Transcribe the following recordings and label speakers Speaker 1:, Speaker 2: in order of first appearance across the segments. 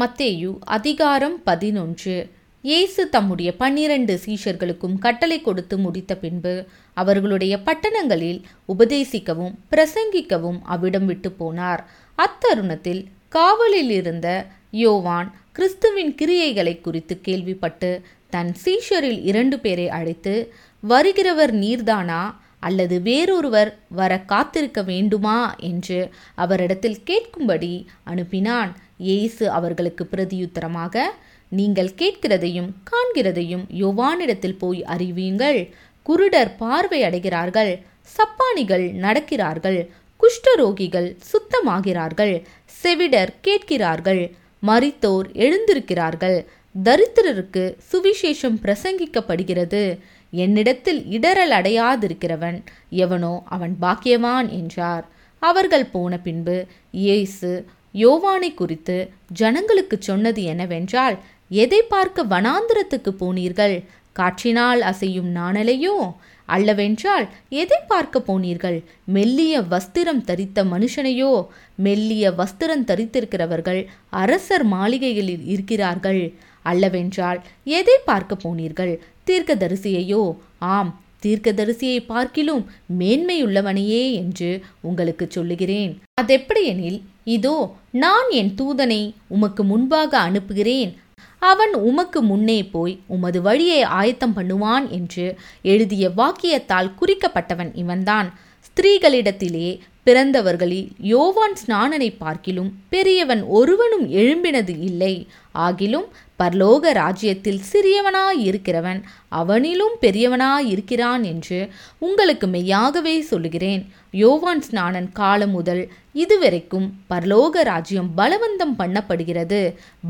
Speaker 1: மத்தேயு அதிகாரம் பதினொன்று இயேசு தம்முடைய பன்னிரண்டு சீஷர்களுக்கும் கட்டளை கொடுத்து முடித்த பின்பு அவர்களுடைய பட்டணங்களில் உபதேசிக்கவும் பிரசங்கிக்கவும் அவ்விடம் விட்டு போனார் அத்தருணத்தில் காவலில் இருந்த யோவான் கிறிஸ்துவின் கிரியைகளை குறித்து கேள்விப்பட்டு தன் சீஷரில் இரண்டு பேரை அழைத்து வருகிறவர் நீர்தானா அல்லது வேறொருவர் வர காத்திருக்க வேண்டுமா என்று அவரிடத்தில் கேட்கும்படி அனுப்பினான் ஏசு அவர்களுக்கு பிரதியுத்தரமாக நீங்கள் கேட்கிறதையும் காண்கிறதையும் யோவானிடத்தில் போய் அறிவியுங்கள் குருடர் பார்வை அடைகிறார்கள் சப்பானிகள் நடக்கிறார்கள் குஷ்டரோகிகள் சுத்தமாகிறார்கள் செவிடர் கேட்கிறார்கள் மறித்தோர் எழுந்திருக்கிறார்கள் தரித்திரருக்கு சுவிசேஷம் பிரசங்கிக்கப்படுகிறது என்னிடத்தில் இடரல் அடையாதிருக்கிறவன் எவனோ அவன் பாக்கியவான் என்றார் அவர்கள் போன பின்பு இயேசு யோவானை குறித்து ஜனங்களுக்கு சொன்னது என்னவென்றால் எதை பார்க்க வனாந்திரத்துக்கு போனீர்கள் காற்றினால் அசையும் நாணலையோ அல்லவென்றால் எதை பார்க்க போனீர்கள் மெல்லிய வஸ்திரம் தரித்த மனுஷனையோ மெல்லிய வஸ்திரம் தரித்திருக்கிறவர்கள் அரசர் மாளிகைகளில் இருக்கிறார்கள் அல்லவென்றால் எதை பார்க்க போனீர்கள் தீர்க்கதரிசியையோ ஆம் தீர்க்கதரிசியை பார்க்கிலும் மேன்மையுள்ளவனையே என்று உங்களுக்கு சொல்லுகிறேன் அதெப்படியெனில் இதோ நான் என் தூதனை உமக்கு முன்பாக அனுப்புகிறேன் அவன் உமக்கு முன்னே போய் உமது வழியை ஆயத்தம் பண்ணுவான் என்று எழுதிய வாக்கியத்தால் குறிக்கப்பட்டவன் இவன்தான் ஸ்திரீகளிடத்திலே பிறந்தவர்களில் யோவான் ஸ்நானனை பார்க்கிலும் பெரியவன் ஒருவனும் எழும்பினது இல்லை ஆகிலும் பர்லோக ராஜ்யத்தில் சிறியவனாயிருக்கிறவன் அவனிலும் பெரியவனாயிருக்கிறான் என்று உங்களுக்கு மெய்யாகவே சொல்லுகிறேன் யோவான் ஸ்நானன் காலம் முதல் இதுவரைக்கும் பர்லோக ராஜ்யம் பலவந்தம் பண்ணப்படுகிறது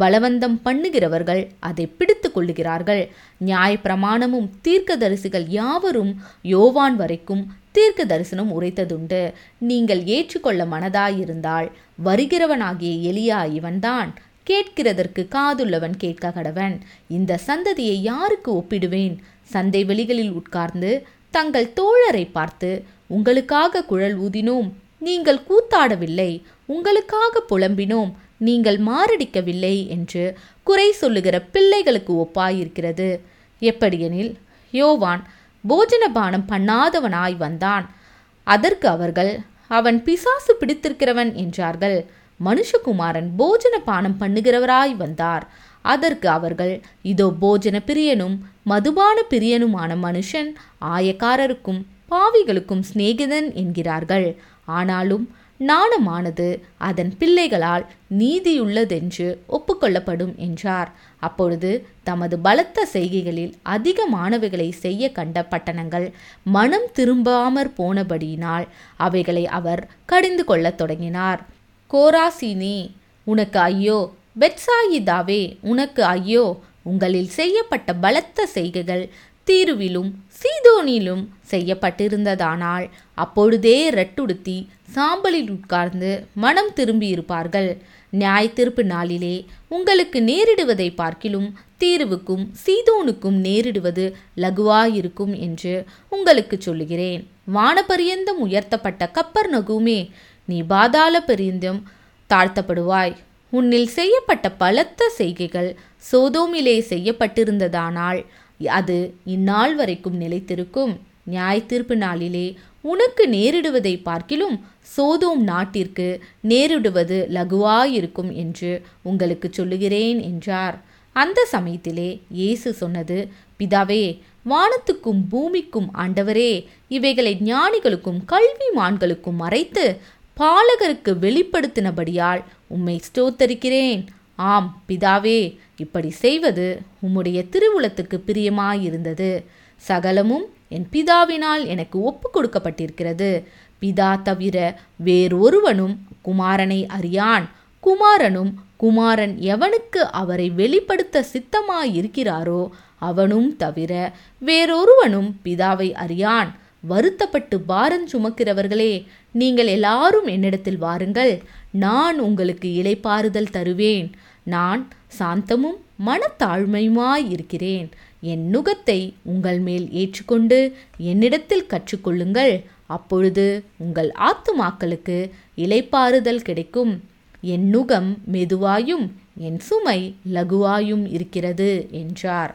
Speaker 1: பலவந்தம் பண்ணுகிறவர்கள் அதை பிடித்து கொள்ளுகிறார்கள் நியாயப்பிரமாணமும் தீர்க்கதரிசிகள் யாவரும் யோவான் வரைக்கும் தீர்க்க தரிசனம் உரைத்ததுண்டு நீங்கள் ஏற்றுக்கொள்ள மனதாயிருந்தால் வருகிறவனாகிய எலியா இவன்தான் கேட்கிறதற்கு காதுள்ளவன் கேட்க கடவன் இந்த சந்ததியை யாருக்கு ஒப்பிடுவேன் சந்தை வெளிகளில் உட்கார்ந்து தங்கள் தோழரை பார்த்து உங்களுக்காக குழல் ஊதினோம் நீங்கள் கூத்தாடவில்லை உங்களுக்காக புலம்பினோம் நீங்கள் மாரடிக்கவில்லை என்று குறை சொல்லுகிற பிள்ளைகளுக்கு ஒப்பாயிருக்கிறது எப்படியெனில் யோவான் போஜன பானம் பண்ணாதவனாய் வந்தான் அதற்கு அவர்கள் அவன் பிசாசு பிடித்திருக்கிறவன் என்றார்கள் மனுஷகுமாரன் போஜன பானம் பண்ணுகிறவராய் வந்தார் அதற்கு அவர்கள் இதோ போஜன பிரியனும் மதுபான பிரியனுமான மனுஷன் ஆயக்காரருக்கும் பாவிகளுக்கும் சிநேகிதன் என்கிறார்கள் ஆனாலும் நாணமானது அதன் பிள்ளைகளால் நீதியுள்ளதென்று ஒப்புக்கொள்ளப்படும் என்றார் அப்பொழுது தமது பலத்த செய்கைகளில் அதிக மாணவிகளை செய்ய கண்ட பட்டணங்கள் மனம் திரும்பாமற் போனபடியினால் அவைகளை அவர் கடிந்து கொள்ளத் தொடங்கினார் கோராசினே உனக்கு ஐயோ பெட்சாயிதாவே உனக்கு ஐயோ உங்களில் செய்யப்பட்ட பலத்த செய்கைகள் தீருவிலும் சீதோனிலும் செய்யப்பட்டிருந்ததானால் அப்பொழுதே ரட்டுடுத்தி சாம்பலில் உட்கார்ந்து மனம் திரும்பியிருப்பார்கள் நியாய திருப்பு நாளிலே உங்களுக்கு நேரிடுவதை பார்க்கிலும் தீர்வுக்கும் சீதோனுக்கும் நேரிடுவது லகுவாயிருக்கும் என்று உங்களுக்கு சொல்லுகிறேன் வானபரியந்தம் உயர்த்தப்பட்ட கப்பர் நகுமே நீ பாதாள பரியந்தம் தாழ்த்தப்படுவாய் உன்னில் செய்யப்பட்ட பலத்த செய்கைகள் சோதோமிலே செய்யப்பட்டிருந்ததானால் அது இந்நாள் வரைக்கும் நிலைத்திருக்கும் நியாய தீர்ப்பு நாளிலே உனக்கு நேரிடுவதை பார்க்கிலும் சோதோம் நாட்டிற்கு நேரிடுவது லகுவாயிருக்கும் என்று உங்களுக்கு சொல்லுகிறேன் என்றார் அந்த சமயத்திலே இயேசு சொன்னது பிதாவே வானத்துக்கும் பூமிக்கும் ஆண்டவரே இவைகளை ஞானிகளுக்கும் கல்வி மான்களுக்கும் மறைத்து பாலகருக்கு வெளிப்படுத்தினபடியால் உம்மை ஸ்தோத்தரிக்கிறேன் ஆம் பிதாவே இப்படி செய்வது உம்முடைய திருவுளத்துக்கு பிரியமாயிருந்தது சகலமும் என் பிதாவினால் எனக்கு ஒப்பு கொடுக்கப்பட்டிருக்கிறது பிதா தவிர வேறொருவனும் குமாரனை அறியான் குமாரனும் குமாரன் எவனுக்கு அவரை வெளிப்படுத்த சித்தமாயிருக்கிறாரோ அவனும் தவிர வேறொருவனும் பிதாவை அறியான் வருத்தப்பட்டு பாரஞ்சுமக்கிறவர்களே நீங்கள் எல்லாரும் என்னிடத்தில் வாருங்கள் நான் உங்களுக்கு இலைப்பாறுதல் தருவேன் நான் சாந்தமும் மனத்தாழ்மையுமாய் இருக்கிறேன் என் நுகத்தை உங்கள் மேல் ஏற்றுக்கொண்டு என்னிடத்தில் கற்றுக்கொள்ளுங்கள் அப்பொழுது உங்கள் ஆத்துமாக்களுக்கு இலைப்பாறுதல் கிடைக்கும் என் நுகம் மெதுவாயும் என் சுமை லகுவாயும் இருக்கிறது என்றார்